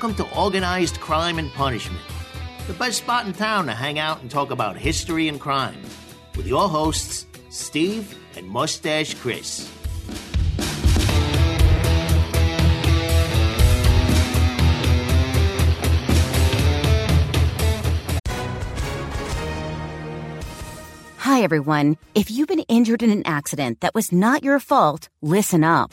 Welcome to Organized Crime and Punishment, the best spot in town to hang out and talk about history and crime, with your hosts, Steve and Mustache Chris. Hi, everyone. If you've been injured in an accident that was not your fault, listen up.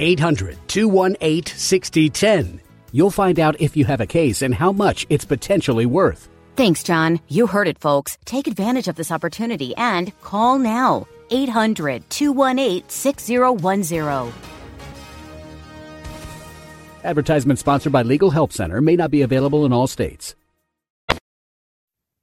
800 218 6010. You'll find out if you have a case and how much it's potentially worth. Thanks, John. You heard it, folks. Take advantage of this opportunity and call now. 800 218 6010. Advertisement sponsored by Legal Help Center may not be available in all states.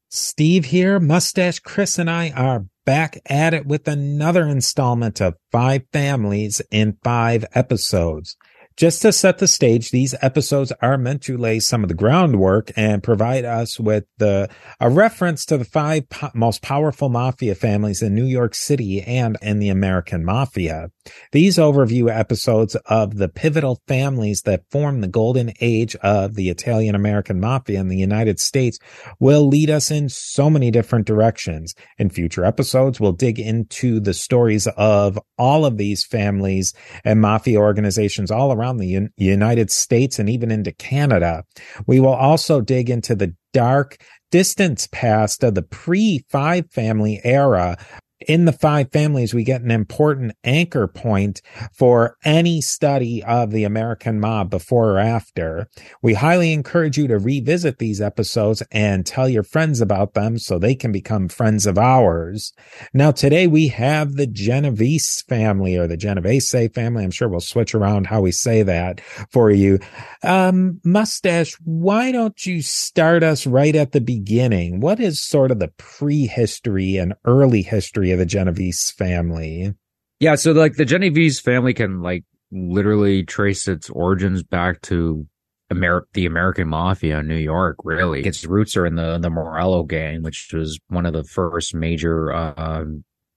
Steve here. Mustache Chris and I are back at it with another installment of Five Families in Five Episodes. Just to set the stage, these episodes are meant to lay some of the groundwork and provide us with the, a reference to the five po- most powerful mafia families in New York City and in the American mafia. These overview episodes of the pivotal families that form the golden age of the Italian American mafia in the United States will lead us in so many different directions. In future episodes, we'll dig into the stories of all of these families and mafia organizations all around the Un- United States and even into Canada. We will also dig into the dark distance past of the pre five family era in the five families, we get an important anchor point for any study of the American mob before or after. We highly encourage you to revisit these episodes and tell your friends about them so they can become friends of ours. Now, today we have the Genovese family or the Genovese family. I'm sure we'll switch around how we say that for you. Um, Mustache, why don't you start us right at the beginning? What is sort of the prehistory and early history of the Genovese family? Yeah, so like the Genovese family can like literally trace its origins back to Amer- the American Mafia in New York. Really, its roots are in the the Morello gang, which was one of the first major uh,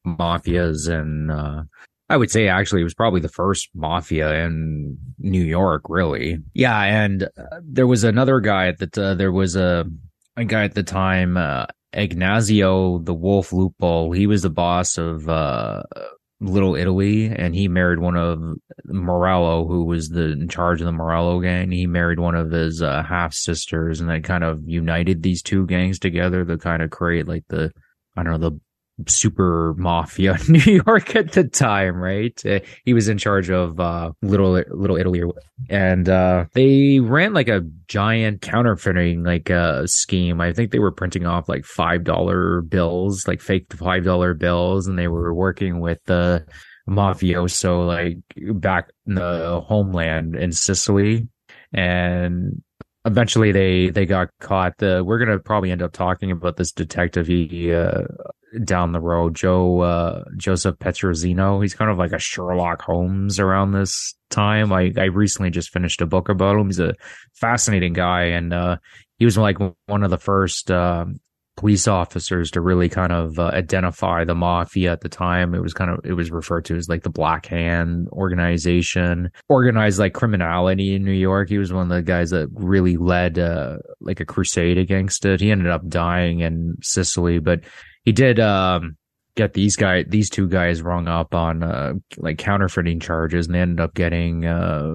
mafias, and uh, I would say actually it was probably the first mafia in New York. Really, yeah. And uh, there was another guy that uh, there was a a guy at the time. Ignazio the Wolf Lupo, he was the boss of uh, Little Italy, and he married one of Morello, who was the in charge of the Morello gang. He married one of his uh, half sisters, and they kind of united these two gangs together to kind of create like the I don't know the super mafia in New York at the time, right? Uh, he was in charge of uh, Little Little Italy, and uh, they ran like a giant counterfeiting like uh, scheme. I think they were printing off like five dollar bills, like fake five dollar bills, and they were working with the mafioso like back in the homeland in Sicily, and eventually they they got caught. The we're gonna probably end up talking about this detective. He uh, down the road, Joe uh, Joseph Petrosino. He's kind of like a Sherlock Holmes around this time. I I recently just finished a book about him. He's a fascinating guy, and uh, he was like one of the first. Uh, police officers to really kind of uh, identify the mafia at the time. It was kind of it was referred to as like the Black Hand organization, organized like criminality in New York. He was one of the guys that really led uh, like a crusade against it. He ended up dying in Sicily, but he did um, get these guy these two guys rung up on uh, like counterfeiting charges, and they ended up getting. Uh,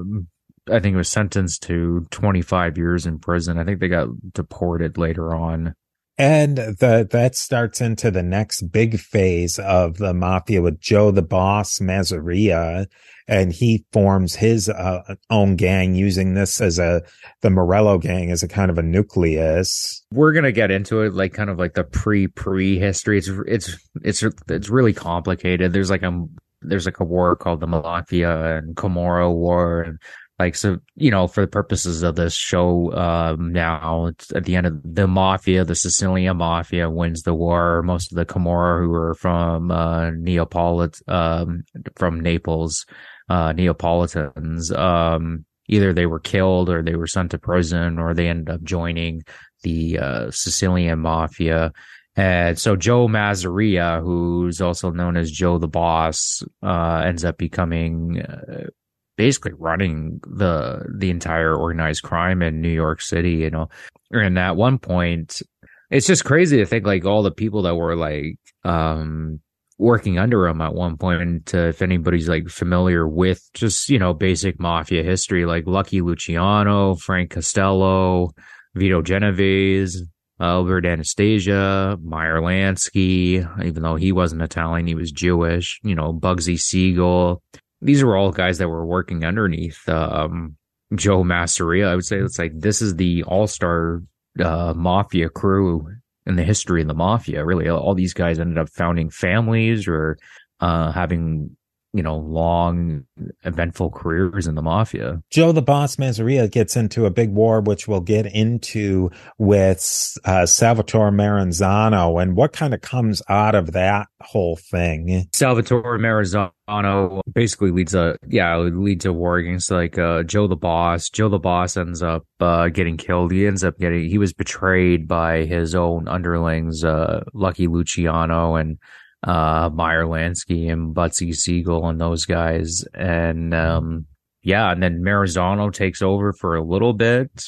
I think it was sentenced to 25 years in prison. I think they got deported later on. And the, that starts into the next big phase of the mafia with Joe the Boss Masseria. And he forms his uh, own gang using this as a, the Morello gang as a kind of a nucleus. We're to get into it like kind of like the pre pre history. It's, it's, it's, it's really complicated. There's like a, there's like a war called the Mafia and Camorra War. And like so you know for the purposes of this show um now at the end of the mafia the sicilian mafia wins the war. Most of the camorra who were from uh neapolit um from naples uh neapolitans um either they were killed or they were sent to prison or they ended up joining the uh sicilian mafia. And so Joe Masseria, who's also known as Joe the Boss, uh, ends up becoming uh, basically running the the entire organized crime in New York City, you know. And at one point, it's just crazy to think like all the people that were like um working under him at one point uh, if anybody's like familiar with just you know basic mafia history like lucky luciano frank costello vito genovese albert anastasia meyer lansky even though he wasn't italian he was jewish you know bugsy siegel these were all guys that were working underneath um, Joe Masseria. I would say it's like this is the all star uh, mafia crew in the history of the mafia. Really, all these guys ended up founding families or uh, having you know, long, eventful careers in the mafia. Joe the Boss Masseria gets into a big war, which we'll get into with uh, Salvatore Maranzano and what kind of comes out of that whole thing. Salvatore Maranzano basically leads a, yeah, leads a war against like uh, Joe the Boss. Joe the Boss ends up uh, getting killed. He ends up getting, he was betrayed by his own underlings, uh, Lucky Luciano and uh, Meyer Lansky and Bugsy Siegel and those guys. And, um, yeah, and then Maranzano takes over for a little bit.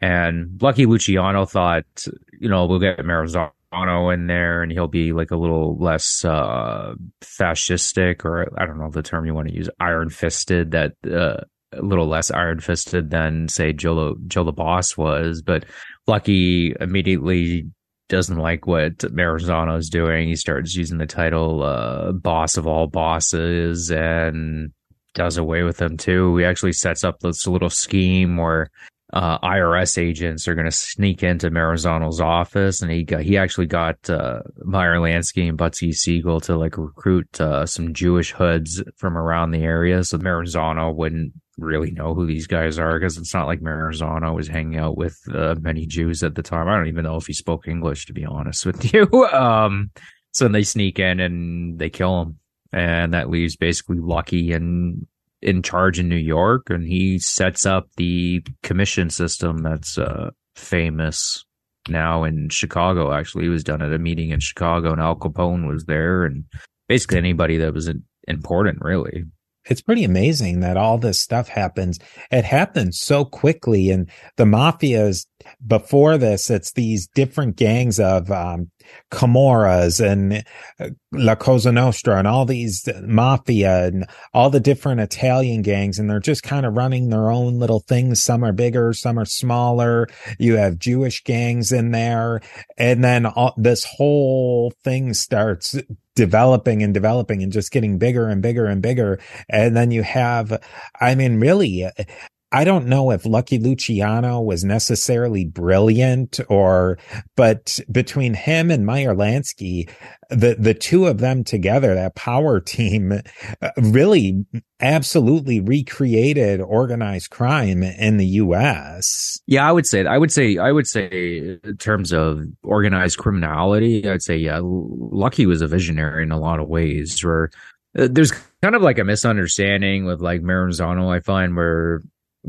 And Lucky Luciano thought, you know, we'll get Maranzano in there and he'll be like a little less, uh, fascistic or I don't know the term you want to use, iron fisted that, uh, a little less iron fisted than say Joe, Joe the boss was, but Lucky immediately doesn't like what Maranzano is doing. He starts using the title uh, "boss of all bosses" and does away with them too. He actually sets up this little scheme where uh, IRS agents are going to sneak into Maranzano's office, and he got, he actually got uh, Meyer Lansky and Bugsy Siegel to like recruit uh, some Jewish hoods from around the area, so Maranzano wouldn't really know who these guys are because it's not like Maranzano was hanging out with uh, many Jews at the time. I don't even know if he spoke English, to be honest with you. um, so they sneak in and they kill him, and that leaves basically Lucky and in charge in New York, and he sets up the commission system that's uh, famous now in Chicago. Actually, it was done at a meeting in Chicago, and Al Capone was there, and basically anybody that was important, really it's pretty amazing that all this stuff happens. It happens so quickly. And the mafias before this, it's these different gangs of, um, Camorras and uh, La Cosa Nostra and all these mafia and all the different Italian gangs. And they're just kind of running their own little things. Some are bigger, some are smaller. You have Jewish gangs in there. And then all, this whole thing starts developing and developing and just getting bigger and bigger and bigger. And then you have, I mean, really, I don't know if Lucky Luciano was necessarily brilliant or, but between him and Meyer Lansky, the, the two of them together, that power team uh, really absolutely recreated organized crime in the U.S. Yeah, I would say, I would say, I would say in terms of organized criminality, I'd say, yeah, Lucky was a visionary in a lot of ways where uh, there's kind of like a misunderstanding with like Maranzano, I find, where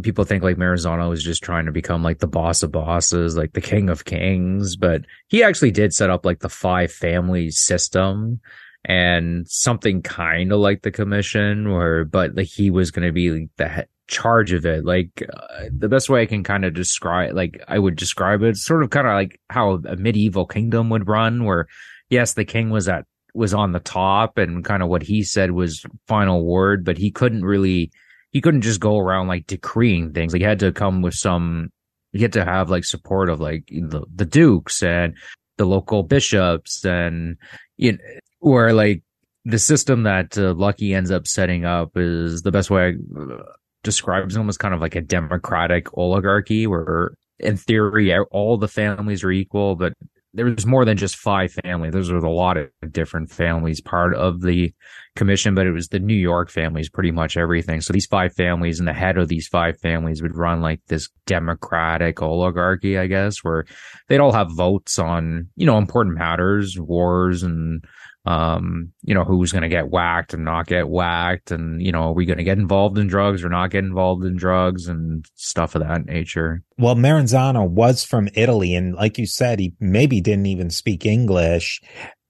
people think like Maranzano was just trying to become like the boss of bosses, like the king of kings, but he actually did set up like the five family system and something kind of like the commission where, but like he was going to be like, the he- charge of it. Like uh, the best way I can kind of describe, like I would describe it, sort of kind of like how a medieval kingdom would run where yes, the king was at, was on the top and kind of what he said was final word, but he couldn't really, he couldn't just go around like decreeing things. Like he had to come with some, he had to have like support of like the, the dukes and the local bishops and, you know, where like the system that uh, Lucky ends up setting up is the best way I uh, describes as kind of like a democratic oligarchy where in theory all the families are equal, but there was more than just five families. There was a lot of different families part of the commission, but it was the New York families, pretty much everything. So these five families and the head of these five families would run like this democratic oligarchy, I guess, where they'd all have votes on, you know, important matters, wars and um, you know, who's going to get whacked and not get whacked. And, you know, are we going to get involved in drugs or not get involved in drugs and stuff of that nature? Well, Maranzano was from Italy. And like you said, he maybe didn't even speak English.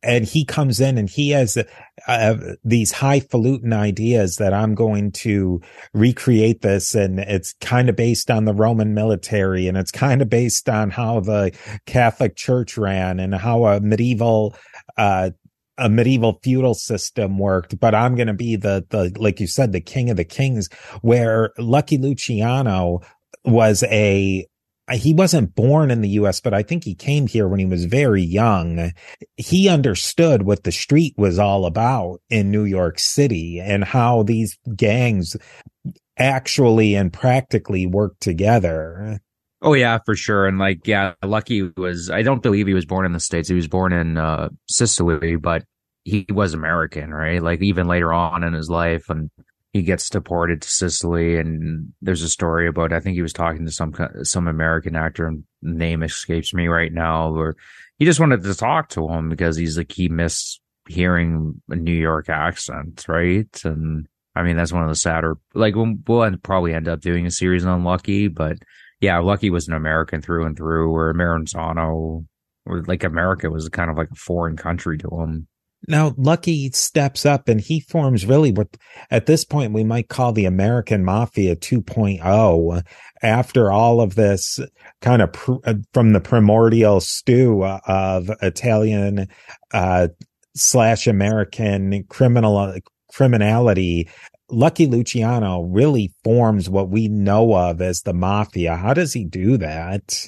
And he comes in and he has uh, these highfalutin ideas that I'm going to recreate this. And it's kind of based on the Roman military and it's kind of based on how the Catholic Church ran and how a medieval uh, a medieval feudal system worked, but I'm going to be the, the, like you said, the king of the kings, where Lucky Luciano was a, he wasn't born in the US, but I think he came here when he was very young. He understood what the street was all about in New York City and how these gangs actually and practically work together. Oh yeah, for sure. And like, yeah, Lucky was, I don't believe he was born in the States. He was born in, uh, Sicily, but he was American, right? Like even later on in his life and he gets deported to Sicily and there's a story about, I think he was talking to some, some American actor and name escapes me right now where he just wanted to talk to him because he's like, he missed hearing a New York accent, right? And, I mean, that's one of the sadder, like we'll, we'll probably end up doing a series on Lucky, but yeah, Lucky was an American through and through, where Maranzano, or like America was kind of like a foreign country to him. Now, Lucky steps up and he forms really what at this point we might call the American Mafia 2.0 after all of this kind of pr- uh, from the primordial stew of Italian uh, slash American criminal criminality Lucky Luciano really forms what we know of as the mafia. How does he do that?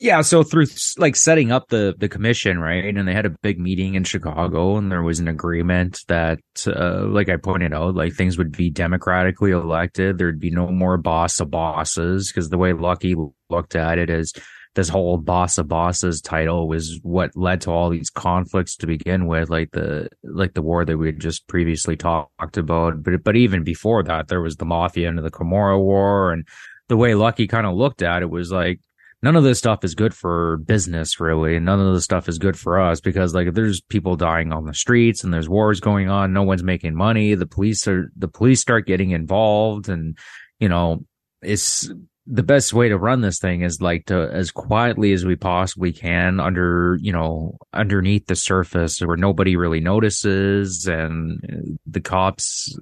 Yeah, so through like setting up the the commission, right, and they had a big meeting in Chicago, and there was an agreement that, uh, like I pointed out, like things would be democratically elected. There'd be no more boss of bosses because the way Lucky looked at it is this whole boss of bosses title was what led to all these conflicts to begin with, like the like the war that we just previously talked about. But but even before that, there was the mafia and the Camorra War, and the way Lucky kind of looked at it was like none of this stuff is good for business really. And none of this stuff is good for us because like there's people dying on the streets and there's wars going on. No one's making money. The police are the police start getting involved and you know it's the best way to run this thing is like to as quietly as we possibly can under you know underneath the surface where nobody really notices and uh, the cops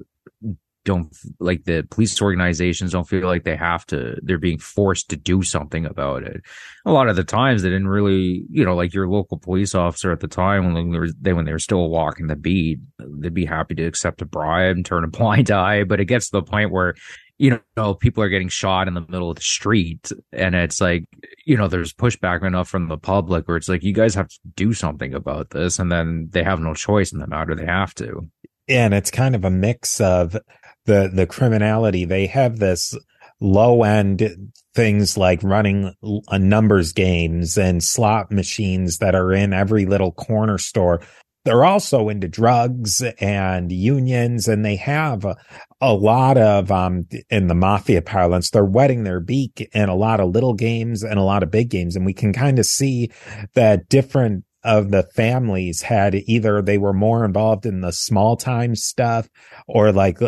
don't like the police organizations don't feel like they have to they're being forced to do something about it. A lot of the times they didn't really you know like your local police officer at the time when they were, they, when they were still walking the beat they'd be happy to accept a bribe and turn a blind eye but it gets to the point where you know, people are getting shot in the middle of the street. And it's like, you know, there's pushback enough from the public where it's like, you guys have to do something about this. And then they have no choice in the matter. They have to. And it's kind of a mix of the, the criminality. They have this low end things like running numbers games and slot machines that are in every little corner store they're also into drugs and unions and they have a, a lot of um in the mafia parlance they're wetting their beak in a lot of little games and a lot of big games and we can kind of see that different of the families had either they were more involved in the small time stuff or like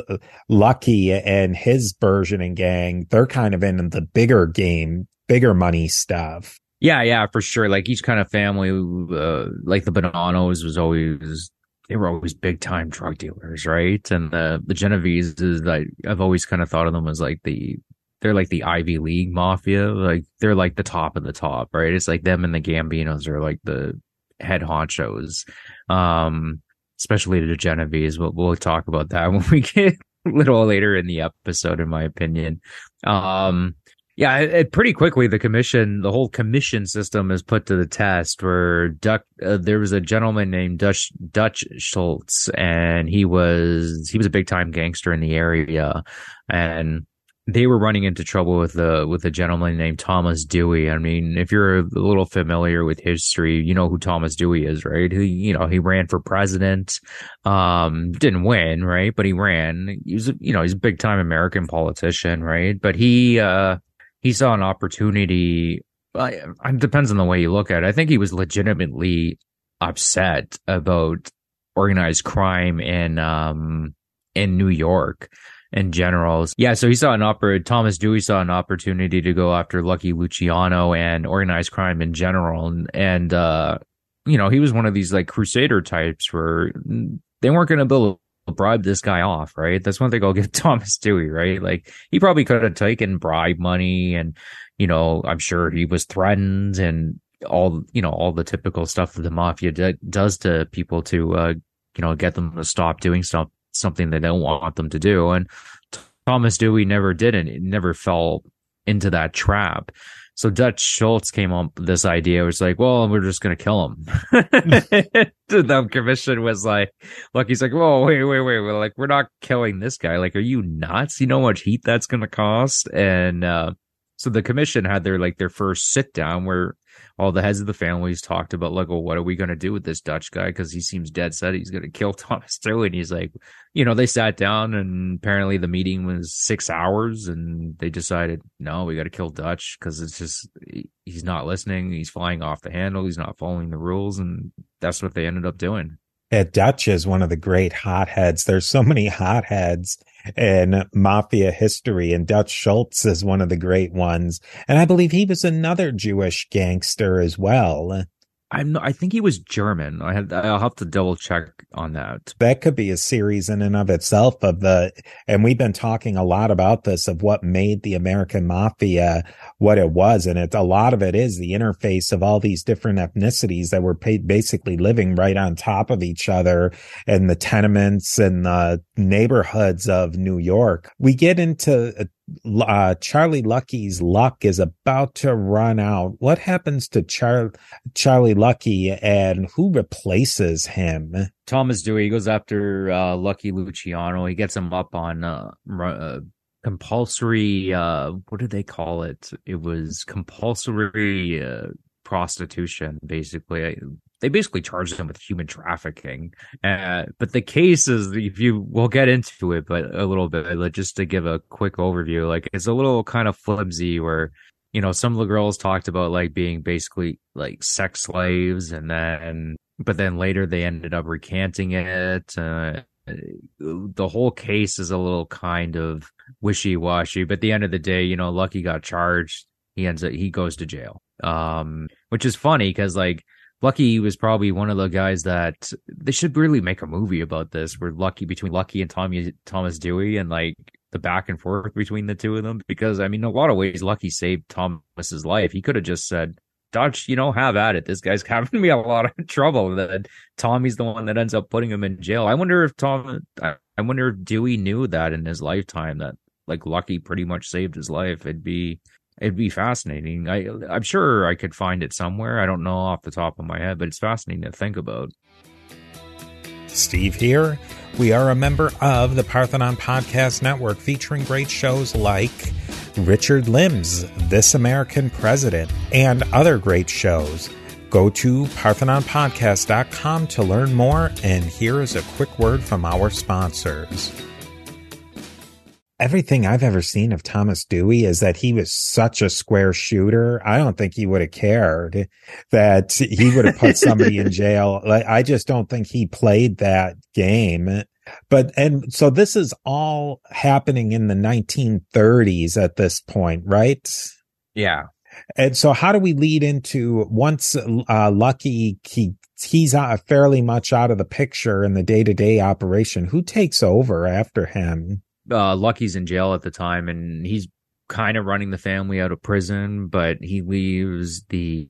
Lucky and his version and gang they're kind of in the bigger game bigger money stuff yeah, yeah, for sure. Like each kind of family, uh, like the Bonannos was always they were always big time drug dealers, right? And the the Genovese is like I've always kind of thought of them as like the they're like the Ivy League mafia, like they're like the top of the top, right? It's like them and the Gambinos are like the head honchos. Um, especially the Genovese. We'll, we'll talk about that when we get a little later in the episode, in my opinion. Um, yeah, it, pretty quickly the commission, the whole commission system is put to the test. Where Duck, uh, there was a gentleman named Dutch Dutch Schultz, and he was he was a big time gangster in the area, and they were running into trouble with the with a gentleman named Thomas Dewey. I mean, if you're a little familiar with history, you know who Thomas Dewey is, right? He, you know, he ran for president, um, didn't win, right? But he ran. He was, you know, he's a big time American politician, right? But he, uh, he saw an opportunity. It depends on the way you look at it. I think he was legitimately upset about organized crime in, um, in New York in general. Yeah, so he saw an opera. Thomas Dewey saw an opportunity to go after Lucky Luciano and organized crime in general, and, and uh, you know, he was one of these like crusader types where they weren't going to build bribe this guy off, right? That's one thing I'll give Thomas Dewey, right? Like he probably could have taken bribe money and, you know, I'm sure he was threatened and all, you know, all the typical stuff that the mafia d- does to people to, uh, you know, get them to stop doing stuff something they don't want them to do. And Thomas Dewey never did it. never fell into that trap. So Dutch Schultz came up with this idea. It was like, well, we're just going to kill him. the commission was like, look, he's like, whoa, wait, wait, wait. We're like, we're not killing this guy. Like, are you nuts? You know how much heat that's going to cost? And, uh, so the commission had their like their first sit down where all the heads of the families talked about like, well, what are we going to do with this Dutch guy? Because he seems dead set he's going to kill Thomas Dewey. And he's like, you know, they sat down and apparently the meeting was six hours, and they decided, no, we got to kill Dutch because it's just he's not listening. He's flying off the handle. He's not following the rules, and that's what they ended up doing. Dutch is one of the great hotheads. There's so many hotheads in mafia history, and Dutch Schultz is one of the great ones. And I believe he was another Jewish gangster as well. I'm not, I think he was German. I had I'll have to double check on that. That could be a series in and of itself of the and we've been talking a lot about this of what made the American mafia what it was and it a lot of it is the interface of all these different ethnicities that were paid, basically living right on top of each other in the tenements and the neighborhoods of New York. We get into uh, uh, Charlie Lucky's luck is about to run out. What happens to Char- Charlie Lucky and who replaces him? Thomas Dewey goes after uh, Lucky Luciano. He gets him up on uh, uh, compulsory. Uh, what did they call it? It was compulsory uh, prostitution, basically they basically charged him with human trafficking. Uh, but the case is, if you, we'll get into it, but a little bit, just to give a quick overview, like it's a little kind of flimsy where, you know, some of the girls talked about like being basically like sex slaves and then, but then later they ended up recanting it. Uh, the whole case is a little kind of wishy washy, but at the end of the day, you know, Lucky got charged. He ends up, he goes to jail. Um, which is funny because like, Lucky was probably one of the guys that they should really make a movie about this. Where Lucky between Lucky and Tommy Thomas Dewey and like the back and forth between the two of them. Because I mean, in a lot of ways, Lucky saved Thomas's life. He could have just said, "Dutch, you know, have at it. This guy's having me a lot of trouble." Then Tommy's the one that ends up putting him in jail. I wonder if Tom, I wonder if Dewey knew that in his lifetime that like Lucky pretty much saved his life. It'd be It'd be fascinating. I I'm sure I could find it somewhere. I don't know off the top of my head, but it's fascinating to think about. Steve here. We are a member of the Parthenon Podcast Network featuring great shows like Richard Lim's This American President and other great shows. Go to parthenonpodcast.com to learn more, and here is a quick word from our sponsors everything I've ever seen of Thomas Dewey is that he was such a square shooter. I don't think he would have cared that he would have put somebody in jail. Like, I just don't think he played that game. But, and so this is all happening in the 1930s at this point, right? Yeah. And so how do we lead into once, uh, Lucky, he, he's uh, fairly much out of the picture in the day to day operation. Who takes over after him? Uh, Lucky's in jail at the time, and he's kind of running the family out of prison, but he leaves the,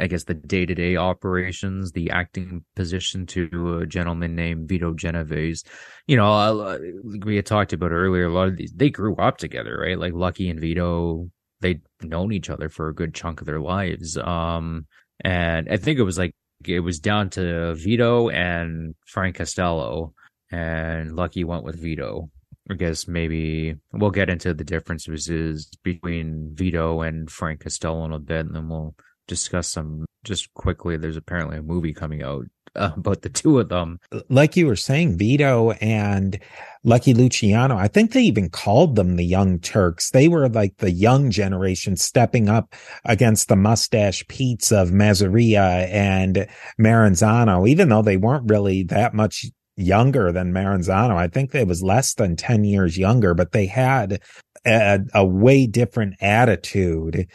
I guess, the day to day operations, the acting position to a gentleman named Vito Genovese. You know, uh, we had talked about earlier, a lot of these, they grew up together, right? Like Lucky and Vito, they'd known each other for a good chunk of their lives. Um, and I think it was like, it was down to Vito and Frank Costello, and Lucky went with Vito I guess maybe we'll get into the differences between Vito and Frank Costello in a bit, and then we'll discuss some just quickly. There's apparently a movie coming out uh, about the two of them. Like you were saying, Vito and Lucky Luciano, I think they even called them the Young Turks. They were like the young generation stepping up against the mustache Pete's of Masseria and Maranzano, even though they weren't really that much younger than Maranzano. I think they was less than 10 years younger, but they had a, a way different attitude.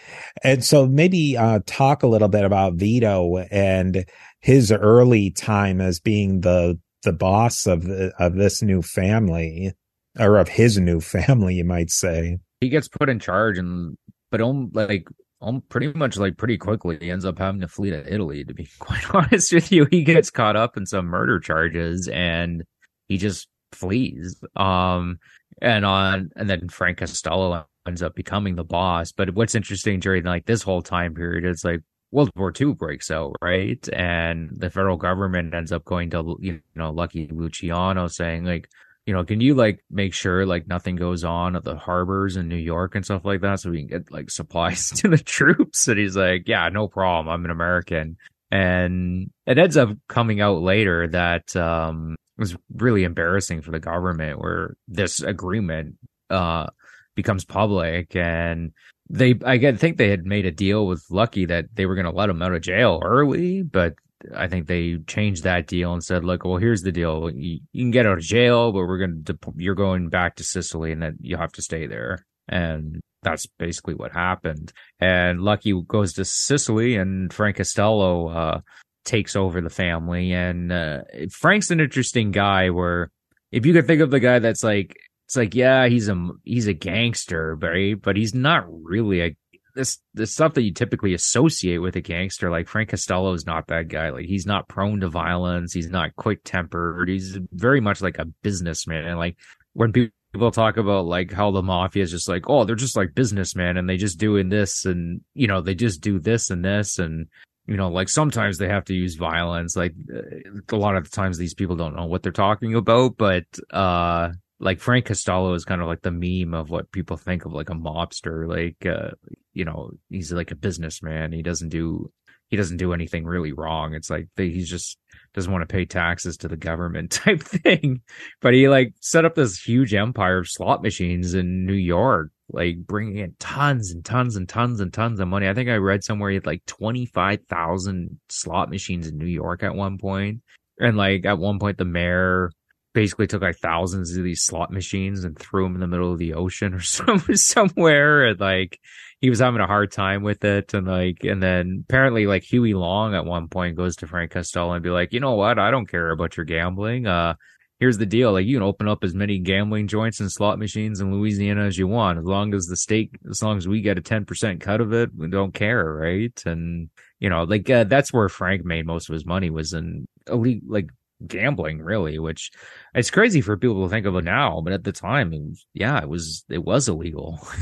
And so maybe uh, talk a little bit about Vito and his early time as being the the boss of the, of this new family or of his new family, you might say. He gets put in charge and but on like um, pretty much like pretty quickly he ends up having to flee to Italy. To be quite honest with you, he gets caught up in some murder charges and he just flees. Um, and on and then Frank Costello ends up becoming the boss. But what's interesting during like this whole time period is like World War II breaks out, right? And the federal government ends up going to you know Lucky Luciano saying like you know, can you like make sure like nothing goes on at the harbors in New York and stuff like that so we can get like supplies to the troops? And he's like, yeah, no problem. I'm an American. And it ends up coming out later that um was really embarrassing for the government where this agreement uh becomes public and they I think they had made a deal with Lucky that they were going to let him out of jail early, but I think they changed that deal and said, "Look, well, here's the deal: you, you can get out of jail, but we're going to you're going back to Sicily, and that you have to stay there." And that's basically what happened. And Lucky goes to Sicily, and Frank Costello uh, takes over the family. And uh, Frank's an interesting guy. Where if you could think of the guy that's like, it's like, yeah, he's a he's a gangster, right? But he's not really a this the stuff that you typically associate with a gangster, like Frank Costello is not that guy. Like he's not prone to violence. He's not quick tempered. He's very much like a businessman. And like when people talk about like how the mafia is just like, oh, they're just like businessmen and they just doing this and you know they just do this and this and you know like sometimes they have to use violence. Like a lot of the times these people don't know what they're talking about, but uh like Frank Costello is kind of like the meme of what people think of like a mobster. Like, uh, you know, he's like a businessman. He doesn't do, he doesn't do anything really wrong. It's like they, he's just doesn't want to pay taxes to the government type thing. But he like set up this huge empire of slot machines in New York, like bringing in tons and tons and tons and tons of money. I think I read somewhere he had like 25,000 slot machines in New York at one point. And like at one point, the mayor basically took like thousands of these slot machines and threw them in the middle of the ocean or some, somewhere and like he was having a hard time with it and like and then apparently like Huey Long at one point goes to Frank Costello and be like, you know what, I don't care about your gambling. Uh here's the deal. Like you can open up as many gambling joints and slot machines in Louisiana as you want, as long as the state as long as we get a ten percent cut of it, we don't care, right? And you know, like uh, that's where Frank made most of his money was in elite like gambling really which it's crazy for people to think of it now but at the time it was, yeah it was it was illegal.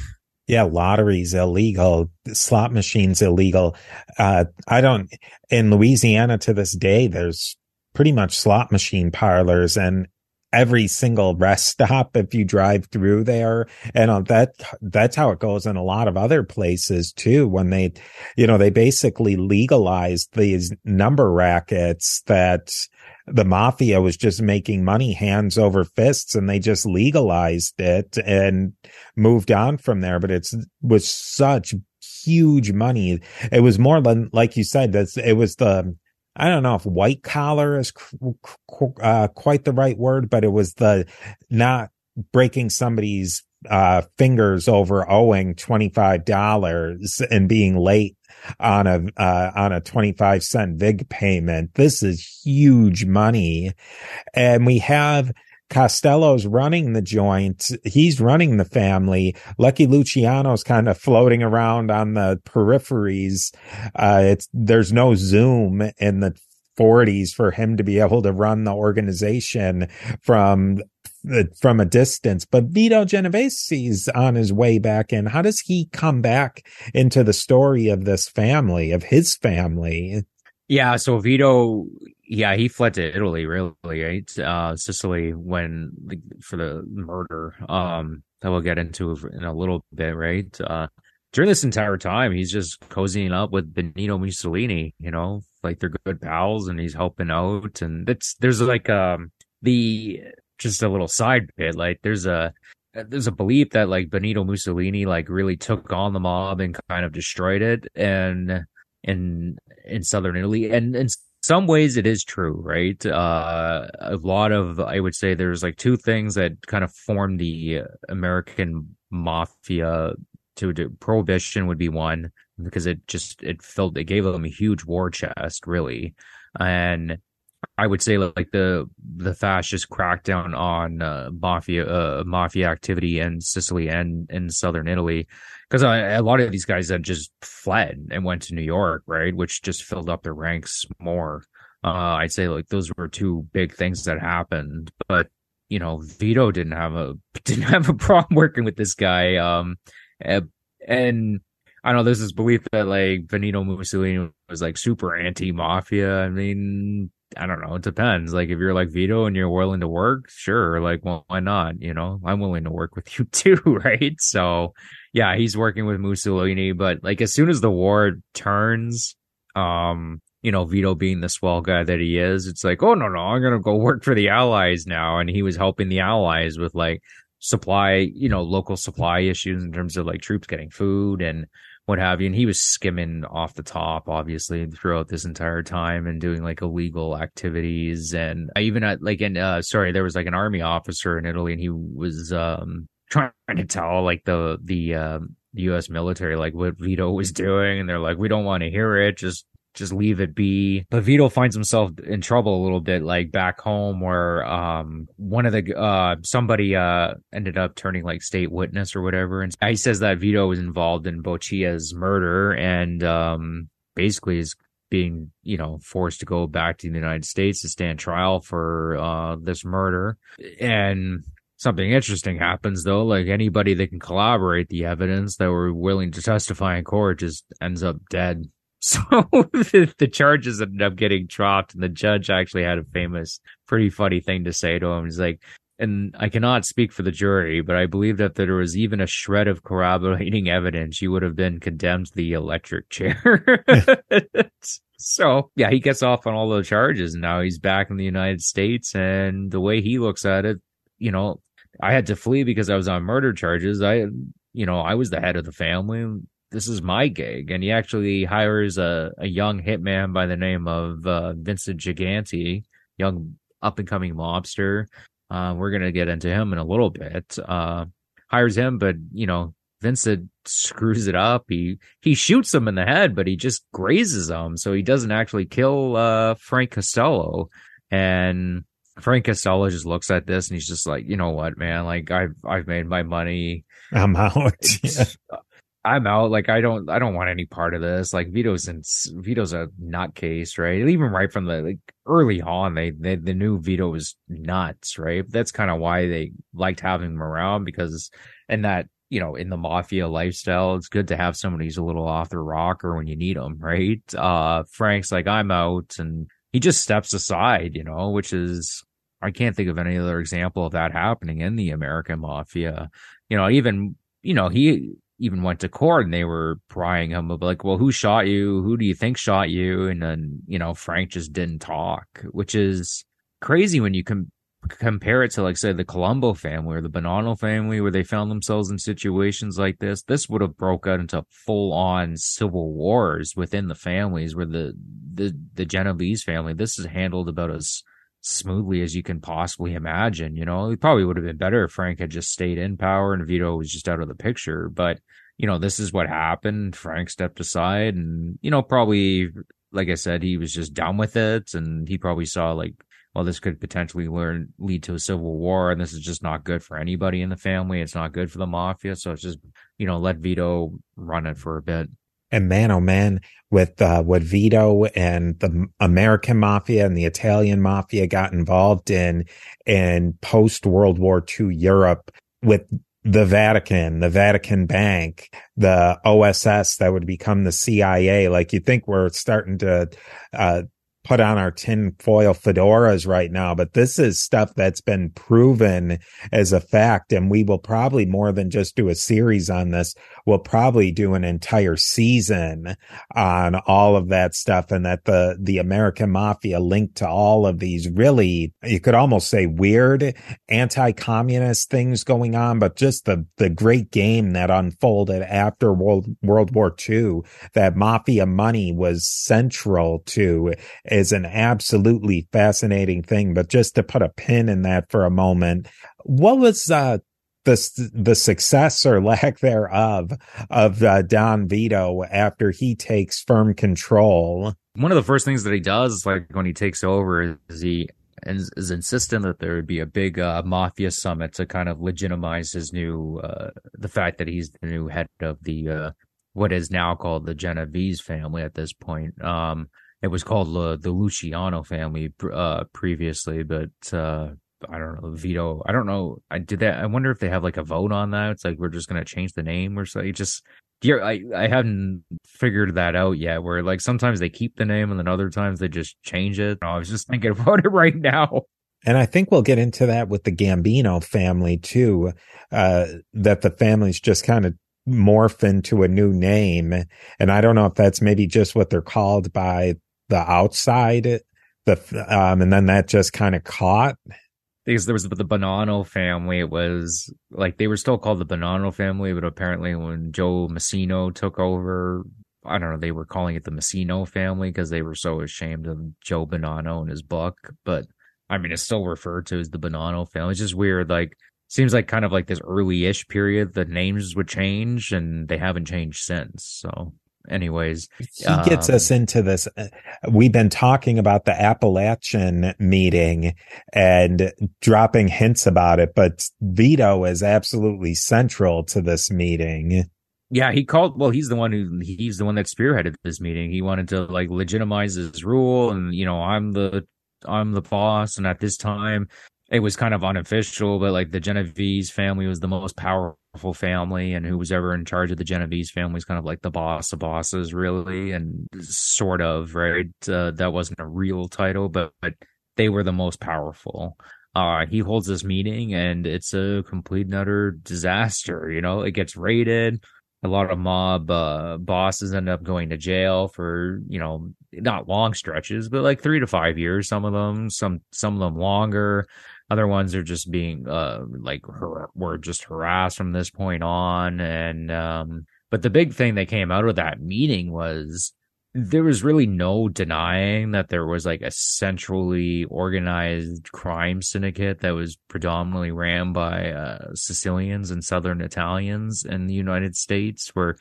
Yeah lotteries illegal slot machines illegal. Uh i don't in louisiana to this day there's pretty much slot machine parlors and every single rest stop if you drive through there and on that that's how it goes in a lot of other places too when they you know they basically legalized these number rackets that the mafia was just making money hands over fists and they just legalized it and moved on from there. But it's was such huge money. It was more than, like you said, that's, it was the, I don't know if white collar is uh, quite the right word, but it was the not breaking somebody's uh, fingers over owing $25 and being late on a uh, on a 25 cent vig payment. This is huge money. And we have Costello's running the joint. He's running the family. Lucky Luciano's kind of floating around on the peripheries. Uh, it's, there's no zoom in the 40s for him to be able to run the organization from from a distance. But Vito Genovese's on his way back in. How does he come back into the story of this family, of his family? Yeah, so Vito yeah, he fled to Italy, really, right? Uh, Sicily when for the murder. Um, that we'll get into in a little bit, right? Uh, during this entire time, he's just cozying up with Benito Mussolini. You know, like they're good pals, and he's helping out. And it's there's like um the just a little side bit. Like there's a there's a belief that like Benito Mussolini like really took on the mob and kind of destroyed it, and in in southern Italy, and in some ways it is true, right? Uh, a lot of I would say there's like two things that kind of form the American mafia. To do prohibition would be one because it just it felt it gave them a huge war chest, really, and I would say like the the fascist crackdown on uh, mafia uh, mafia activity in Sicily and in southern Italy, because a, a lot of these guys had just fled and went to New York, right, which just filled up their ranks more. Uh, I'd say like those were two big things that happened, but you know Vito didn't have a didn't have a problem working with this guy, um, and I know there's this belief that like Benito Mussolini was like super anti mafia. I mean, I don't know. It depends. Like if you're like Vito and you're willing to work, sure. Like, well, why not? You know, I'm willing to work with you too, right? So yeah, he's working with Mussolini, but like as soon as the war turns, um, you know, Vito being the swell guy that he is, it's like, oh no, no, I'm gonna go work for the Allies now. And he was helping the Allies with like supply, you know, local supply issues in terms of like troops getting food and what have you. And he was skimming off the top, obviously, throughout this entire time and doing like illegal activities. And I even at like in uh sorry, there was like an army officer in Italy and he was um trying to tell like the the uh, the US military like what Vito was doing and they're like, We don't want to hear it, just just leave it be. But Vito finds himself in trouble a little bit, like back home, where um one of the uh somebody uh ended up turning like state witness or whatever, and he says that Vito was involved in Boccia's murder and um basically is being you know forced to go back to the United States to stand trial for uh this murder and. Something interesting happens though, like anybody that can collaborate the evidence that were willing to testify in court just ends up dead So the, the, charges ended up getting dropped, and the judge actually had a famous, pretty funny thing to say to him. He's like, and I cannot speak for the jury, but I believe that if there was even a shred of corroborating evidence, you would have been condemned to the electric chair. so yeah, he gets off on all those charges, and now he's back in the United States. And the way he looks at it, you know, I had to flee because I was on murder charges. I, you know, I was the head of the family this is my gig. And he actually hires a, a young hitman by the name of uh, Vincent Gigante, young up and coming mobster. Uh, we're going to get into him in a little bit. Uh, hires him, but you know, Vincent screws it up. He, he shoots him in the head, but he just grazes him. So he doesn't actually kill, uh, Frank Costello. And Frank Costello just looks at this and he's just like, you know what, man? Like I've, I've made my money. I'm out. Yeah. I'm out. Like I don't I don't want any part of this. Like Vito's in Vito's a nutcase, right? Even right from the like early on, they they, they knew Vito was nuts, right? That's kind of why they liked having him around because and that you know in the mafia lifestyle, it's good to have somebody who's a little off the rocker when you need them, right? Uh, Frank's like I'm out, and he just steps aside, you know, which is I can't think of any other example of that happening in the American mafia. You know, even you know he even went to court and they were prying him of like, well, who shot you? Who do you think shot you? And then, you know, Frank just didn't talk, which is crazy when you com- compare it to like, say, the Colombo family or the Bonanno family where they found themselves in situations like this. This would have broke out into full on civil wars within the families where the, the, the Genovese family, this is handled about as smoothly as you can possibly imagine. You know, it probably would have been better if Frank had just stayed in power and Vito was just out of the picture. But, you know, this is what happened. Frank stepped aside and, you know, probably, like I said, he was just done with it. And he probably saw like, well, this could potentially learn, lead to a civil war. And this is just not good for anybody in the family. It's not good for the mafia. So it's just, you know, let Vito run it for a bit. And man, oh man, with uh, what Vito and the American mafia and the Italian mafia got involved in in post World War II Europe with the Vatican, the Vatican Bank, the OSS that would become the CIA. Like you think we're starting to uh, put on our tinfoil fedoras right now, but this is stuff that's been proven as a fact. And we will probably more than just do a series on this. We'll probably do an entire season on all of that stuff and that the, the American mafia linked to all of these really, you could almost say weird anti-communist things going on, but just the, the great game that unfolded after World, World War II that mafia money was central to is an absolutely fascinating thing. But just to put a pin in that for a moment, what was uh, the the success or lack thereof of uh, Don Vito after he takes firm control? One of the first things that he does, like when he takes over, is he is, is insistent that there would be a big uh, mafia summit to kind of legitimize his new uh, the fact that he's the new head of the uh, what is now called the Genovese family at this point. Um, it was called the, Luciano family uh, previously, but uh, I don't know veto. I don't know. I did that. I wonder if they have like a vote on that. It's like we're just gonna change the name or so. It just yeah, I I haven't figured that out yet. Where like sometimes they keep the name and then other times they just change it. I was just thinking about it right now. And I think we'll get into that with the Gambino family too. Uh, that the families just kind of morph into a new name. And I don't know if that's maybe just what they're called by the outside. The um, and then that just kind of caught. Because there was the Bonanno family, it was like they were still called the Bonanno family, but apparently when Joe Massino took over, I don't know, they were calling it the Massino family because they were so ashamed of Joe Bonanno and his book. But I mean, it's still referred to as the Bonanno family. It's just weird. Like, seems like kind of like this early-ish period, the names would change, and they haven't changed since. So anyways he gets um, us into this uh, we've been talking about the Apalachin meeting and dropping hints about it but vito is absolutely central to this meeting. Yeah he called well he's the one who he's the one that spearheaded this meeting. He wanted to like legitimize his rule and you know i'm the i'm the boss and at this time it was kind of unofficial, but like the Genovese family was the most powerful family, and who was ever in charge of the Genovese family was kind of like the boss of bosses, really, and sort of right. Uh, that wasn't a real title, but but they were the most powerful. Uh, he holds this meeting, and it's a complete and utter disaster. You know, it gets raided. A lot of mob uh, bosses end up going to jail for you know not long stretches, but like three to five years. Some of them, some some of them longer other ones are just being uh like har- were just harassed from this point on. And um but the big thing that came out of that meeting was there was really no denying that there was like a centrally organized crime syndicate that was predominantly ran by uh, Sicilians and Southern Italians in the United States, where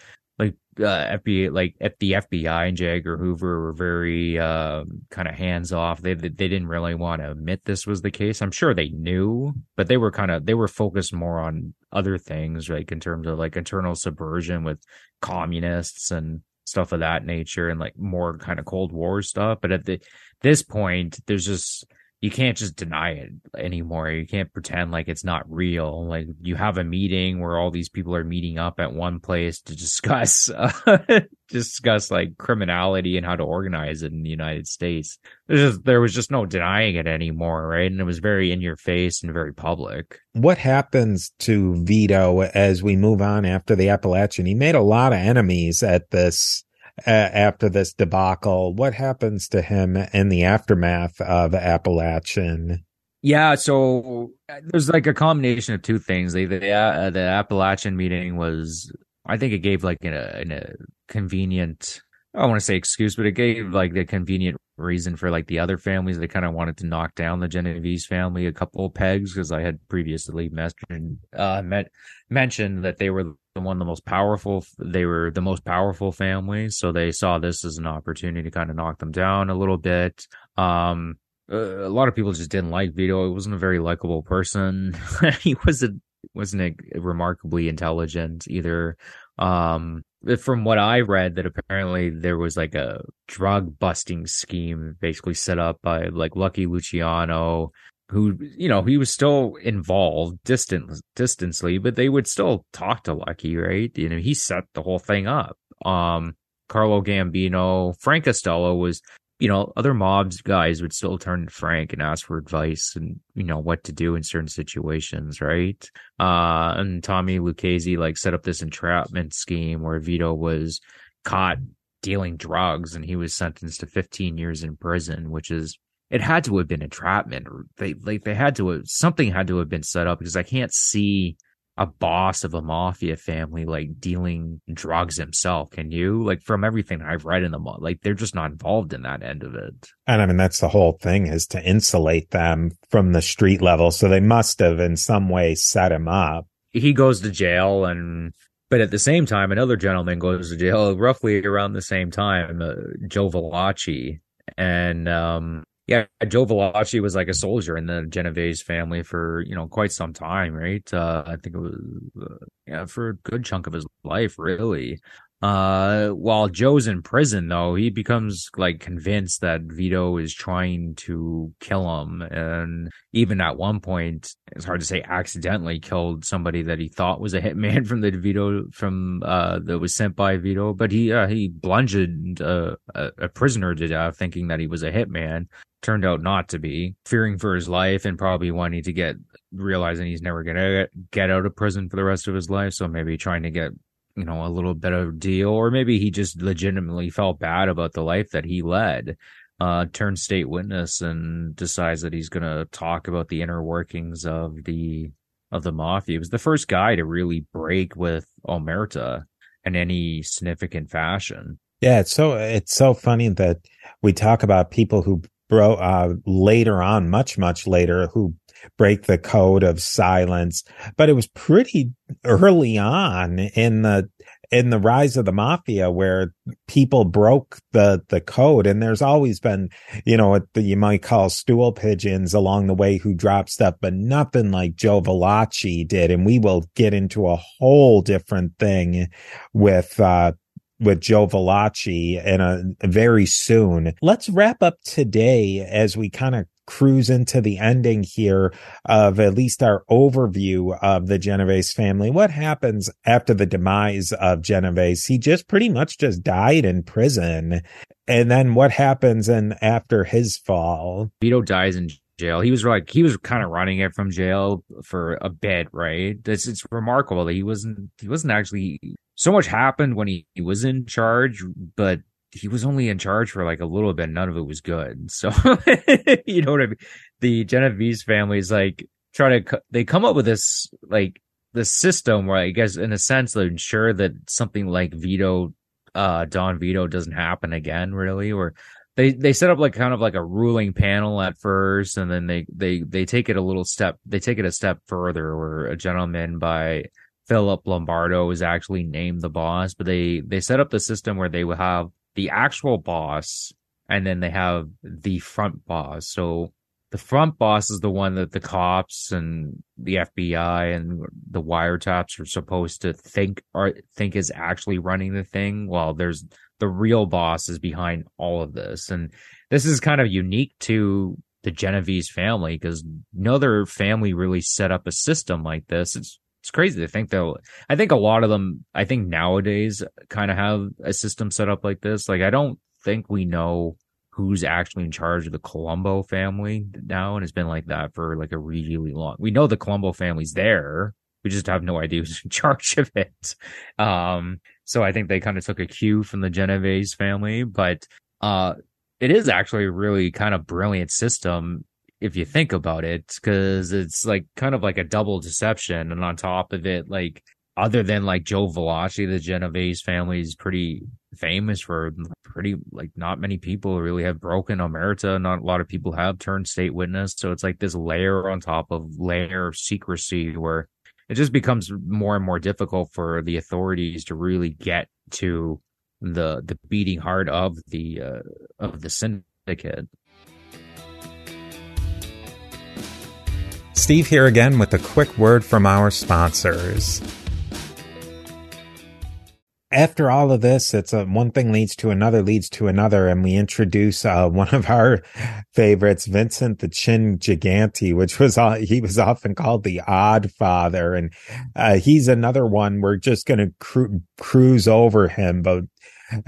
uh, FBI, like at the FBI and J. Edgar Hoover were very uh, kind of hands off. They they didn't really want to admit this was the case. I'm sure they knew, but they were kind of they were focused more on other things, like in terms of like internal subversion with communists and stuff of that nature, and like more kind of Cold War stuff. But at the this point, there's just you can't just deny it anymore. You can't pretend like it's not real. Like you have a meeting where all these people are meeting up at one place to discuss uh, discuss like criminality and how to organize it in the United States. Just, there was just no denying it anymore, right? And it was very in your face and very public. What happens to Vito as we move on after the Apalachin? He made a lot of enemies at this uh, after this debacle. What happens to him in the aftermath of Apalachin? Yeah, so uh, there's like a combination of two things. The the, uh, the Apalachin meeting was, I think it gave like a, in a convenient, I want to say excuse, but it gave like the convenient reason for like the other families. They kind of wanted to knock down the Genovese family a couple pegs because I had previously mentioned uh, met, mentioned that they were the one of the most powerful. They were the most powerful family, so they saw this as an opportunity to kind of knock them down a little bit. Um, a lot of people just didn't like Vito. He wasn't a very likable person. he wasn't wasn't remarkably intelligent either. Um, from what I read, that apparently there was like a drug busting scheme basically set up by like Lucky Luciano who you know he was still involved distant distantly but they would still talk to lucky right? You know he set the whole thing up. Um carlo gambino frank costello was you know, other mobs guys would still turn to Frank and ask for advice and, you know, what to do in certain situations, right? Uh, and Tommy Lucchese like set up this entrapment scheme where Vito was caught dealing drugs and he was sentenced to 15 years in prison, which is, it had to have been entrapment. They, like, they had to have, something had to have been set up because I can't see a boss of a mafia family like dealing drugs himself can you? Like from everything i've read in the like they're just not involved in that end of it. And i mean that's the whole thing is to insulate them from the street level. So they must have in some way set him up. He goes to jail and but at the same time another gentleman goes to jail roughly around the same time uh, joe Valachi. and um yeah, Joe Valachi was like a soldier in the Genovese family for you know quite some time, right? Uh, I think it was uh, yeah for a good chunk of his life, really. Uh, while Joe's in prison, though, he becomes like convinced that Vito is trying to kill him, and even at one point, it's hard to say accidentally killed somebody that he thought was a hitman from the Vito from uh that was sent by Vito, but he uh, he bludgeoned uh, a, a prisoner to death, thinking that he was a hitman. Turned out not to be, fearing for his life and probably wanting to get realizing he's never gonna get out of prison for the rest of his life. So maybe trying to get you know, a little better deal, or maybe he just legitimately felt bad about the life that he led. Uh, turns state witness and decides that he's to talk about the inner workings of the of the mafia. He was the first guy to really break with Omerta in any significant fashion. Yeah, it's so it's so funny that we talk about people who bro uh, later on, much much later, who break the code of silence. But it was pretty early on in the in the rise of the mafia where people broke the the code and there's always been you know what you might call stool pigeons along the way who drop stuff but nothing like joe Valachi did and we will get into a whole different thing with uh with Joe Valachi and a very soon. Let's wrap up today as we kind of cruise into the ending here of at least our overview of the Genovese family. What happens after the demise of Genovese? He just pretty much just died in prison. And then what happens in after his fall? Vito dies in jail. He was like he was kind of running it from jail for a bit, right? It's it's remarkable that he wasn't he wasn't actually so much happened when he, he was in charge, but he was only in charge for like a little bit. None of it was good. So, you know what I mean? The Genovese family is like try to, they come up with this, like, the system where I guess in a sense they ensure that something like Vito, uh, Don Vito doesn't happen again, really, or they, they set up like kind of like a ruling panel at first, and then they, they, they take it a little step, they take it a step further where a gentleman by Philip Lombardo is actually named the boss, but they, they set up the system where they would have the actual boss and then they have the front boss. So the front boss is the one that the cops and the FBI and the wiretaps are supposed to think or think is actually running the thing while there's the real boss is behind all of this. And this is kind of unique to the Genovese family because no other family really set up a system like this. It's it's crazy to think though. I think a lot of them, I think nowadays kind of have a system set up like this. Like, I don't think we know who's actually in charge of the Colombo family now. And it's been like that for like a really long, we know the Colombo family's there. We just have no idea who's in charge of it. Um, so I think they kind of took a cue from the Genovese family, but, uh, it is actually a really kind of brilliant system if you think about it, because it's like kind of like a double deception. And on top of it, like other than like Joe Valachi, the Genovese family is pretty famous for pretty like not many people really have broken omerta. Not a lot of people have turned state witness. So it's like this layer on top of layer of secrecy where it just becomes more and more difficult for the authorities to really get to the the beating heart of the uh, of the syndicate. Steve here again with a quick word from our sponsors. after all of this, it's a, one thing leads to another, leads to another, and we introduce uh, one of our favorites, Vincent the Chin Gigante, which was uh, he was often called the Odd Father, and uh, he's another one. We're just going to cru- cruise over him, but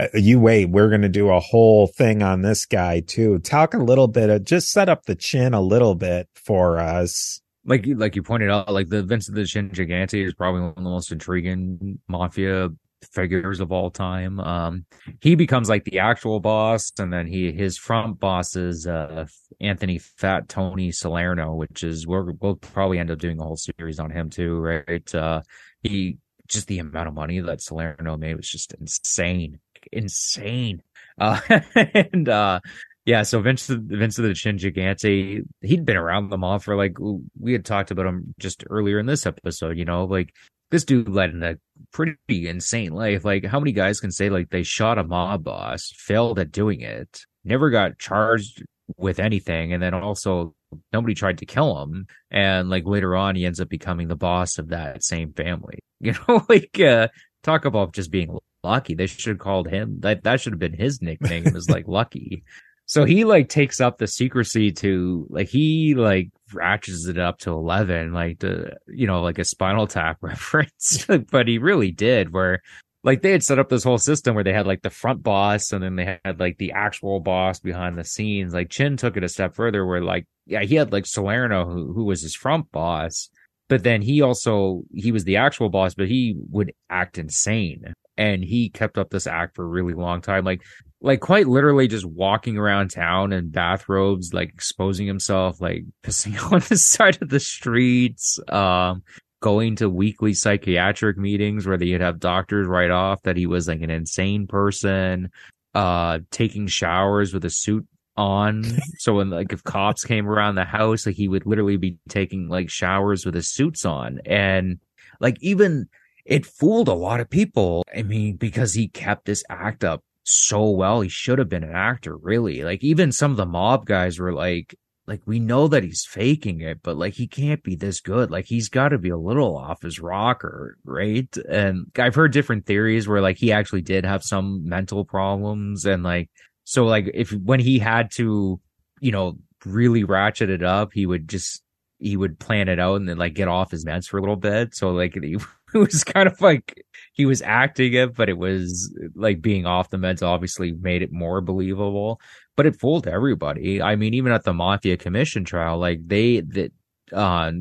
uh, you wait, we're going to do a whole thing on this guy too. Talk a little bit of just set up the chin a little bit for us. Like you, like you pointed out, like the Vincent the Chin Gigante is probably one of the most intriguing mafia figures of all time. Um, he becomes like the actual boss, and then he his front boss is uh, Anthony Fat Tony Salerno, which is we're, we'll probably end up doing a whole series on him too, right? Uh, he just the amount of money that Salerno made was just insane, insane. Uh, and uh, yeah, so Vince, Vince the Chin Gigante, he'd been around the mob for like we had talked about him just earlier in this episode. You know, like this dude led a pretty insane life. Like, how many guys can say like they shot a mob boss, failed at doing it, never got charged with anything, and then also nobody tried to kill him, and like later on he ends up becoming the boss of that same family. You know, like uh, talk about just being lucky. They should have called him that. That should have been his nickname. Is like Lucky. So he like takes up the secrecy to like he like ratchets it up to 11 like the you know like a spinal tap reference. But he really did where like they had set up this whole system where they had like the front boss and then they had like the actual boss behind the scenes. Like chin took it a step further where like yeah he had like salerno who, who was his front boss but then he also he was the actual boss but he would act insane. And he kept up this act for a really long time. Like like quite literally just walking around town in bathrobes, like exposing himself, like pissing on the side of the streets, um, going to weekly psychiatric meetings where they'd have doctors write off that he was like an insane person, uh, taking showers with a suit on. so when like if cops came around the house, like he would literally be taking like showers with his suits on. And like even it fooled a lot of people. I mean, because he kept this act up so well. He should have been an actor, really. Like even some of the mob guys were like, like we know that he's faking it, but like he can't be this good. Like he's got to be a little off his rocker, right? And I've heard different theories where like he actually did have some mental problems, and like so like if when he had to, you know, really ratchet it up, he would just he would plan it out and then like get off his meds for a little bit. So like he, it was kind of like he was acting it, but it was like being off the meds obviously made it more believable. But it fooled everybody. I mean, even at the Mafia Commission trial, like they that uh,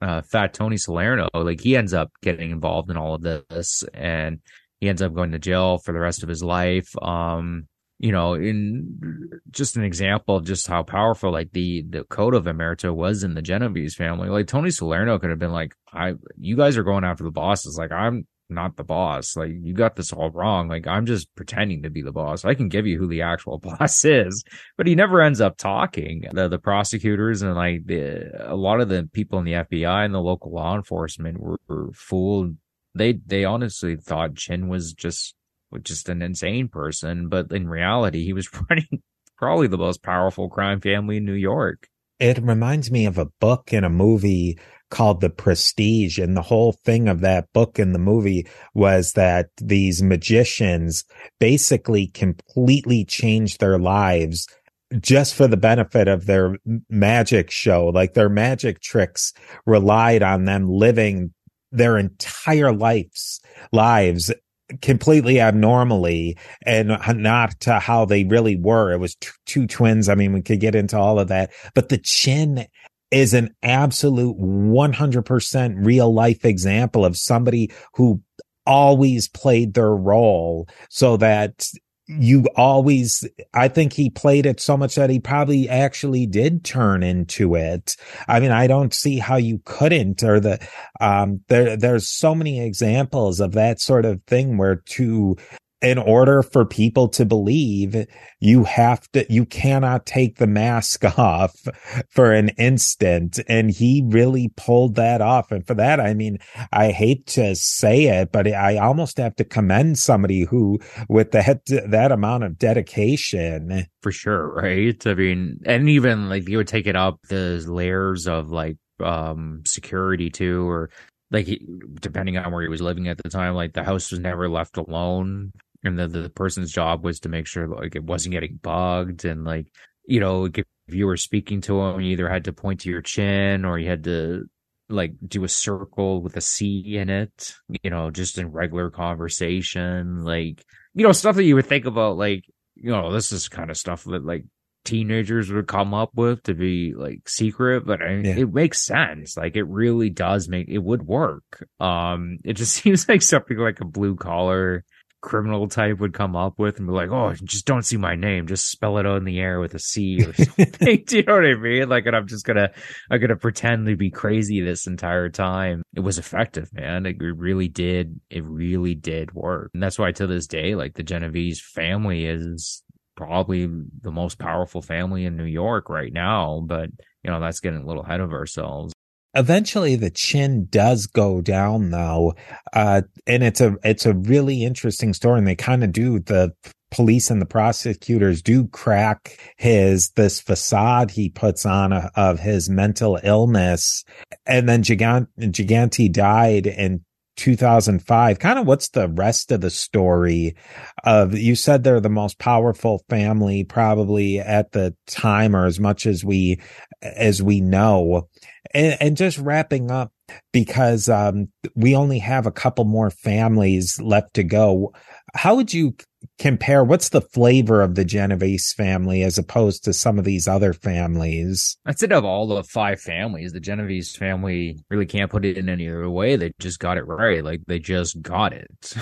uh, Fat Tony Salerno, like he ends up getting involved in all of this, and he ends up going to jail for the rest of his life. Um, you know, in just an example of just how powerful like the the code of Omerta was in the Genovese family. Like Tony Salerno could have been like, I you guys are going after the bosses. Like I'm not the boss. Like you got this all wrong. Like I'm just pretending to be the boss. I can give you who the actual boss is, but he never ends up talking. The the prosecutors and like the a lot of the people in the FBI and the local law enforcement were, were fooled. They they honestly thought Chin was just just an insane person, but in reality, he was running probably the most powerful crime family in New York. It reminds me of a book and a movie called The Prestige. And the whole thing of that book and the movie was that these magicians basically completely changed their lives just for the benefit of their magic show. Like their magic tricks relied on them living their entire lives lives completely abnormally and not to how they really were. It was t- two twins. I mean, we could get into all of that, but the chin is an absolute 100% real life example of somebody who always played their role so that you always i think he played it so much that he probably actually did turn into it. I mean i don't see how you couldn't or the um there there's so many examples of that sort of thing where to in order for people to believe, you have to, you cannot take the mask off for an instant. And he really pulled that off. And for that, I mean, I hate to say it, but I almost have to commend somebody who, with that, that amount of dedication. For sure. Right. I mean, and even like you would take it up the layers of like, um, security too, or like he, depending on where he was living at the time, like the house was never left alone, and the the person's job was to make sure like it wasn't getting bugged, and like you know if you were speaking to him, you either had to point to your chin or you had to like do a circle with a C in it, you know, just in regular conversation, like you know stuff that you would think about, like you know, this is kind of stuff that like teenagers would come up with to be like secret, but I mean, yeah. it makes sense. Like it really does make it would work. Um, it just seems like something like a blue collar criminal type would come up with and be like, "Oh, just don't see my name. Just spell it out in the air with a C or something." Do you know what I mean? Like, and I'm just gonna, I'm gonna pretend to be crazy this entire time. It was effective, man. It really did. It really did work, and that's why to this day, like the Genovese family is probably the most powerful family in New York right now. But you know, that's getting a little ahead of ourselves eventually the chin does go down though uh, and it's a it's a really interesting story and they kind of do the police and the prosecutors do crack his this facade he puts on a, of his mental illness and then Gigant, Gigante died in 2005 kind of what's the rest of the story of you said they're the most powerful family probably at the time or as much as we as we know. And, and just wrapping up because um, we only have a couple more families left to go. How would you compare what's the flavor of the Genovese family as opposed to some of these other families? I'd say of all the five families, the Genovese family really can't put it in any other way. They just got it right. Like they just got it.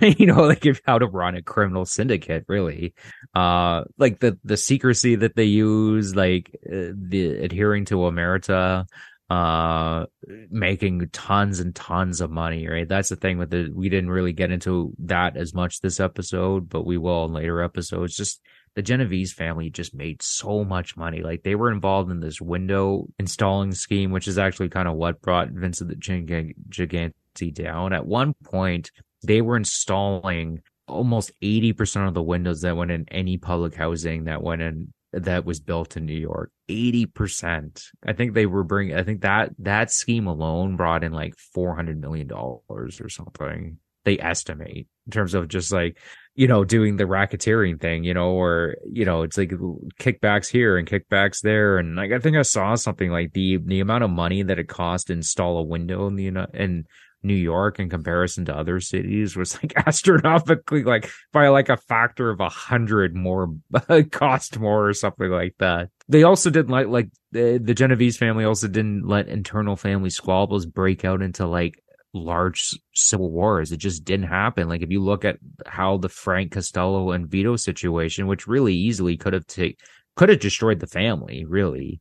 you know, like if how to run a criminal syndicate, really. Uh, like the the secrecy that they use, like uh, the adhering to omerta, uh making tons and tons of money right? That's the thing with the we didn't really get into that as much this episode but we will in later episodes. Just the Genovese family just made so much money. Like they were involved in this window installing scheme which is actually kind of what brought Vincent the Gigante down. At one point they were installing almost 80% of the windows that went in any public housing that went in that was built in New York. 80%. I think they were bringing, I think that, that scheme alone brought in like $400 million or something. They estimate in terms of just like, you know, doing the racketeering thing, you know, or, you know, it's like kickbacks here and kickbacks there. And like, I think I saw something like the, the amount of money that it cost to install a window in the, in New York in comparison to other cities was like astronomically like by like a factor of a hundred more cost more or something like that. They also didn't like like the, the Genovese family also didn't let internal family squabbles break out into like large civil wars. It just didn't happen. Like if you look at how the Frank Costello and Vito situation, which really easily could have take could have destroyed the family, really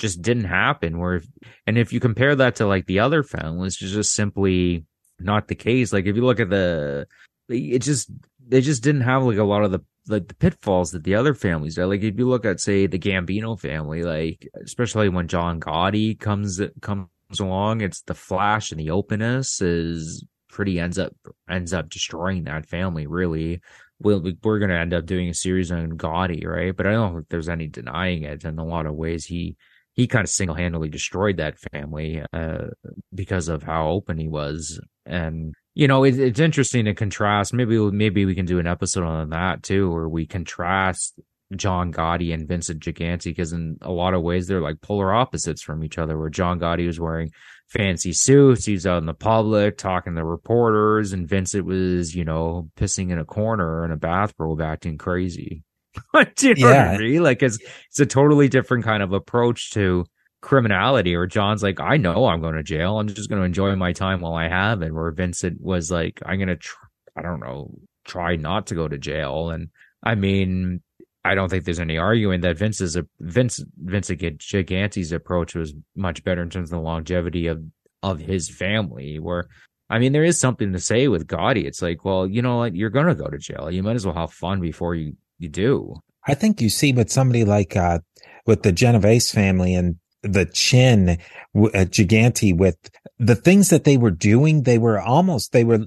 just didn't happen. Where, if, and if you compare that to like the other families, it's just simply not the case. Like if you look at the, it just they just didn't have like a lot of the like the pitfalls that the other families did. Like if you look at say the Gambino family, like especially when John Gotti comes comes along, it's the flash and the openness is pretty ends up ends up destroying that family really we'll, we're going to end up doing a series on Gotti, right? But I don't think there's any denying it. In a lot of ways, he he kind of single handedly destroyed that family uh, because of how open he was. And you know, it, it's interesting to contrast. Maybe maybe we can do an episode on that too, where we contrast John Gotti and Vincent Gigante because in a lot of ways they're like polar opposites from each other. Where John Gotti was wearing fancy suits, he's out in the public talking to reporters, and Vincent was, you know, pissing in a corner in a bathrobe, acting crazy. Do you yeah. what I mean? Like it's it's a totally different kind of approach to criminality. Or John's like, I know I'm going to jail. I'm just going to enjoy my time while I have it. Where Vincent was like, I'm going to, tr- I don't know, try not to go to jail. And I mean, I don't think there's any arguing that Vince's a Vince Vincent Gigante's approach was much better in terms of the longevity of of his family. Where I mean, there is something to say with Gotti. It's like, well, you know what, you're gonna go to jail. You might as well have fun before you you do. I think you see with somebody like uh with the Genovese family and the chin uh, Gigante with the things that they were doing, they were almost they were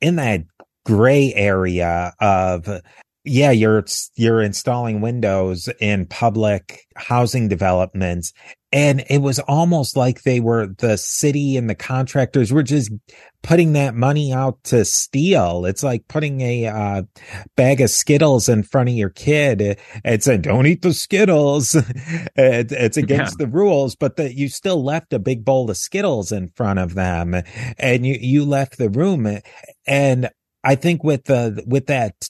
in that gray area of yeah, you're you're installing windows in public housing developments and it was almost like they were the city and the contractors were just putting that money out to steal. It's like putting a uh, bag of Skittles in front of your kid and saying, "Don't eat the Skittles." it's against yeah. the rules, but that you still left a big bowl of Skittles in front of them, and you you left the room. And I think with the with that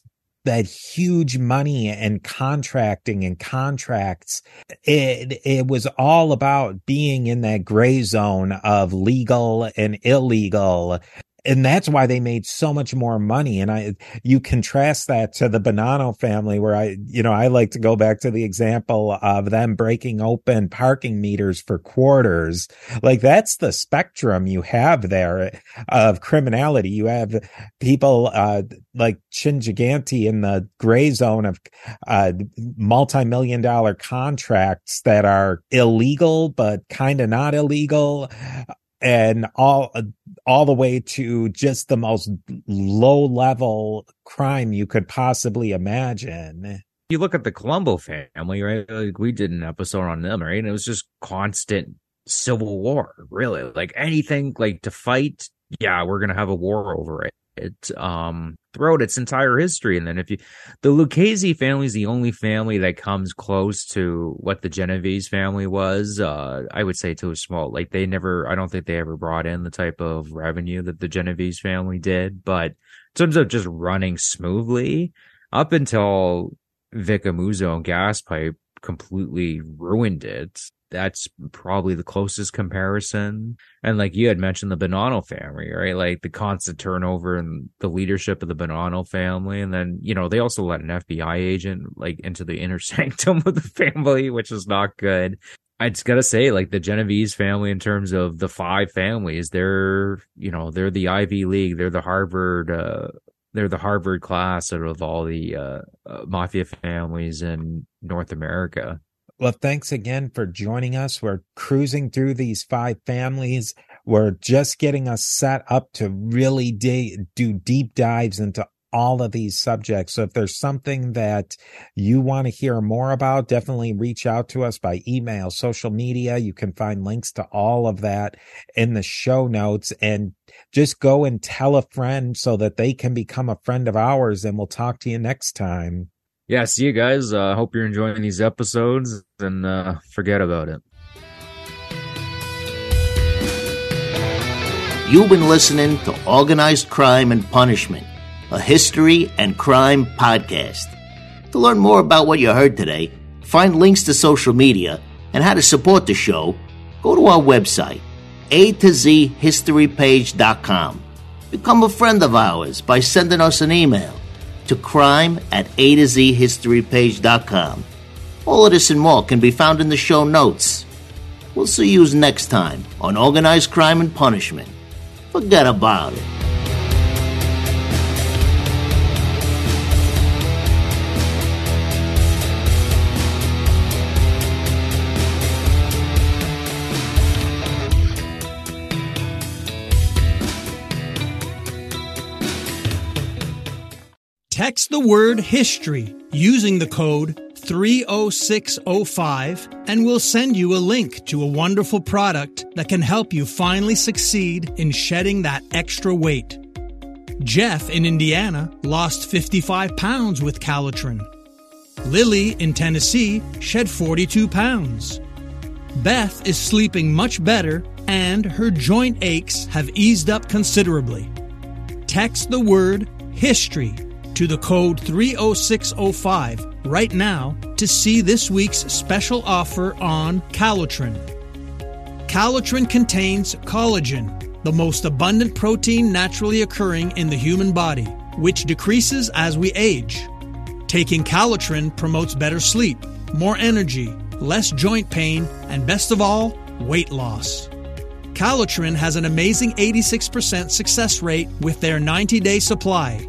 that huge money and contracting and contracts. It, it was all about being in that gray zone of legal and illegal and that's why they made so much more money. And I, you contrast that to the Bonanno family, where I, you know, I like to go back to the example of them breaking open parking meters for quarters. Like that's the spectrum you have there of criminality. You have people, uh, like Chin Gigante in the gray zone of, uh, multi-million dollar contracts that are illegal, but kind of not illegal and all all the way to just the most low level crime you could possibly imagine. You look at the Colombo family, right? Like we did an episode on them, right? And it was just constant civil war, really. Like anything like to fight, yeah, we're gonna have a war over it it um throughout its entire history. And then if you the Lucchese family is the only family that comes close to what the Genovese family was, uh I would say to a small like they never I don't think they ever brought in the type of revenue that the Genovese family did. But in terms of just running smoothly, up until Vic Amuso and Gas Pipe completely ruined it that's probably the closest comparison. And like you had mentioned the Bonanno family, right? Like the constant turnover and the leadership of the Bonanno family. And then, you know, they also let an FBI agent like into the inner sanctum of the family, which is not good. I just gotta say, like the Genovese family, in terms of the five families, they're, you know, they're the Ivy League, they're the Harvard, uh, they're the Harvard class out of all the uh, uh, mafia families in North America. Well, thanks again for joining us. We're cruising through these five families. We're just getting us set up to really de- do deep dives into all of these subjects. So if there's something that you want to hear more about, definitely reach out to us by email, social media. You can find links to all of that in the show notes and just go and tell a friend so that they can become a friend of ours and we'll talk to you next time yeah, see you guys. I uh, hope you're enjoying these episodes and uh, forget about it. You've been listening to Organized Crime and Punishment, a history and crime podcast. To learn more about what you heard today, find links to social media, and how to support the show, go to our website, a to z History historypage.com. Become a friend of ours by sending us an email to crime at A to Z History historypage.com. All of this and more can be found in the show notes. We'll see you next time on Organized Crime and Punishment. Forget about it. Text the word history using the code 30605 and we'll send you a link to a wonderful product that can help you finally succeed in shedding that extra weight. Jeff in Indiana lost 55 pounds with Calitrin. Lily in Tennessee shed 42 pounds. Beth is sleeping much better and her joint aches have eased up considerably. Text the word history to the code 30605 right now to see this week's special offer on Calitrin. Calitrin contains collagen, the most abundant protein naturally occurring in the human body, which decreases as we age. Taking Calitrin promotes better sleep, more energy, less joint pain, and best of all, weight loss. Calitrin has an amazing 86% success rate with their 90 day supply